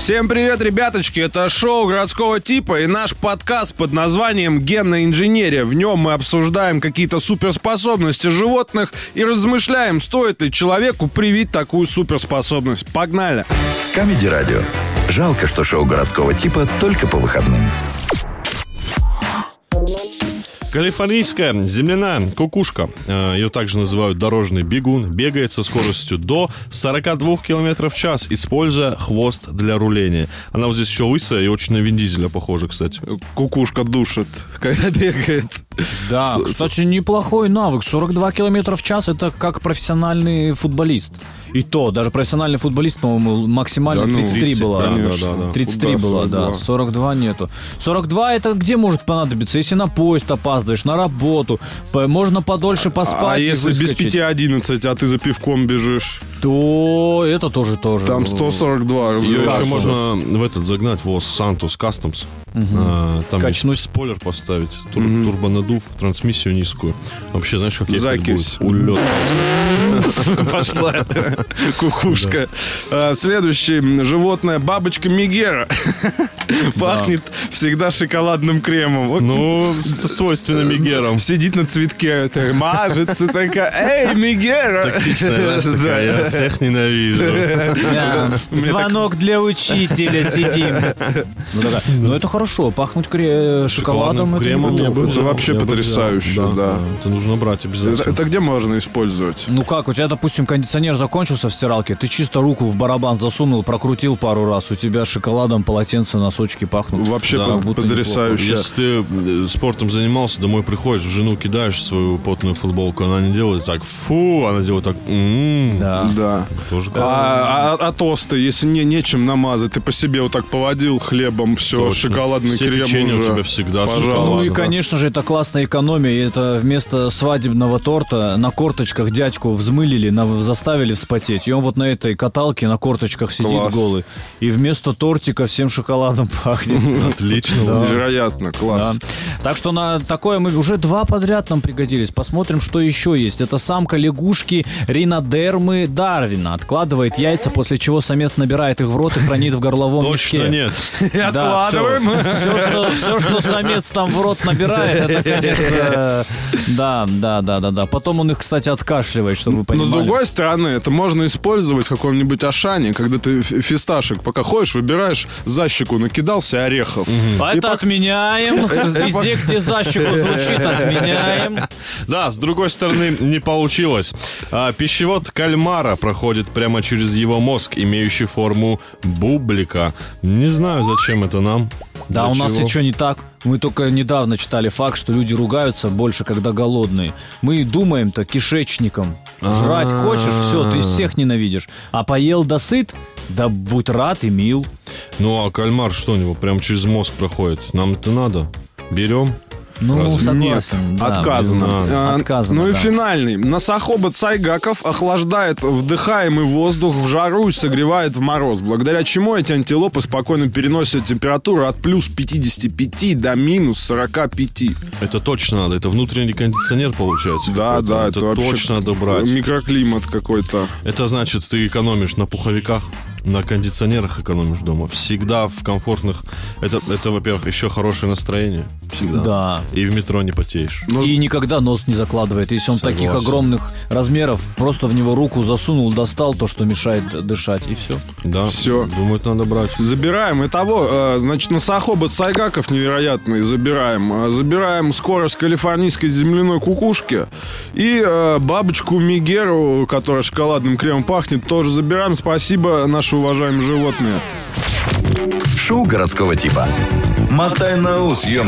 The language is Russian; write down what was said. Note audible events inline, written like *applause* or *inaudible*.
Всем привет, ребяточки! Это шоу городского типа и наш подкаст под названием «Генная инженерия». В нем мы обсуждаем какие-то суперспособности животных и размышляем, стоит ли человеку привить такую суперспособность. Погнали! Камеди Радио. Жалко, что шоу городского типа только по выходным. Калифорнийская земляная кукушка, э, ее также называют дорожный бегун, бегает со скоростью до 42 км в час, используя хвост для руления. Она вот здесь еще лысая и очень на Вин Дизеля похожа, кстати. Кукушка душит, когда бегает. Да, С- кстати, неплохой навык. 42 километра в час это как профессиональный футболист. И то, даже профессиональный футболист, по-моему, максимально Да ну, 33 30, была. да, конечно. да, да. 33 Куда была, да. 42? 42 нету. 42 это где может понадобиться? Если на поезд опаздываешь, на работу, можно подольше поспать А если без выскочить, 5.11, а ты за пивком бежишь? то это тоже тоже. Там 142. Ее еще можно в этот загнать, в Santos Customs. А, Там Качнуть. спойлер поставить, тур, турбонадув, трансмиссию низкую. Вообще, знаешь, как Закись. Улет. *laughs* Пошла кукушка. А, Следующее животное бабочка Мегера. *laughs* Пахнет всегда шоколадным кремом. Ну, свойственно Мегерам. Сидит на цветке, мажется такая, эй, Мегера! Токсичная, знаешь, *laughs* такая, я всех ненавижу. Да. Звонок для учителя сидим. Ну, ну, это хорошо, пахнуть кре- шоколадом. кремом. Это вообще потрясающе, да. Это нужно брать обязательно. это где можно использовать? Ну как, у тебя, допустим, кондиционер закончился в стиралке, ты чисто руку в барабан засунул, прокрутил пару раз, у тебя шоколадом полотенце, носочки пахнут. Вообще Да, по- как будто потрясающе. Если ты э, спортом занимался, домой приходишь, в жену кидаешь свою потную футболку, она не делает так, фу, она делает так, «М-м». Да. Да. Тоже. А, а- а тосты, если не, нечем намазать, ты по себе вот так поводил хлебом, все, Точно. шоколадный Все крем печенье уже. у тебя всегда Пожалуйста. Ну и, конечно же, это классная экономия. И это вместо свадебного торта на корточках дядьку взмылили, на- заставили вспотеть. И он вот на этой каталке на корточках сидит Класс. голый. И вместо тортика всем шоколадом *laughs* пахнет. Отлично. Невероятно, класс. Да. Так что на такое мы уже два подряд нам пригодились. Посмотрим, что еще есть. Это самка лягушки ринодермы Дарвина. Откладывает яйца, после чего самец набирает их в рот и хранит в горловом Точно мешке. нет. *laughs* Да, Откладываем. Все, что, все, что самец там в рот набирает, это, конечно, да, да, да, да, да. Потом он их, кстати, откашливает, чтобы вы Но понимали. с другой стороны, это можно использовать в каком-нибудь Ашане, когда ты фисташек пока ходишь, выбираешь за щеку, накидался орехов. А это отменяем. *laughs* Везде, где звучит, отменяем. Да, с другой стороны, не получилось. А, пищевод кальмара проходит прямо через его мозг, имеющий форму бублика. Не знаю, зачем это нам. Да, Для у нас чего. ничего не так. Мы только недавно читали факт, что люди ругаются больше, когда голодные. Мы думаем-то кишечником. Жрать хочешь, все, ты всех ненавидишь. А поел досыт, да будь рад и мил. Ну, а кальмар что у него? Прям через мозг проходит. Нам это надо. Берем. Ну, Разве? согласен. да. Отказано. надо. А, Отказано, Ну и да. финальный. Носохобот Сайгаков охлаждает вдыхаемый воздух в жару и согревает в мороз, благодаря чему эти антилопы спокойно переносят температуру от плюс 55 до минус 45. Это точно надо. Это внутренний кондиционер получается. Да, да, это, это точно надо брать. Микроклимат какой-то. Это значит, ты экономишь на пуховиках, на кондиционерах экономишь дома. Всегда в комфортных. Это, это во-первых, еще хорошее настроение. Всегда. Да. И в метро не потеешь. Ну, И никогда нос не закладывает. Если он Согласен. таких огромных размеров, просто в него руку засунул, достал то, что мешает дышать, и все. Да. Всё. Думаю, это надо брать. Забираем. Итого, э, значит, носохобот Сайгаков невероятный забираем. Э, Забираем скорость калифорнийской земляной кукушки. И э, бабочку Мигеру, которая шоколадным кремом пахнет, тоже забираем. Спасибо, наши уважаемые животные. Шоу городского типа. Мотай на ус, ё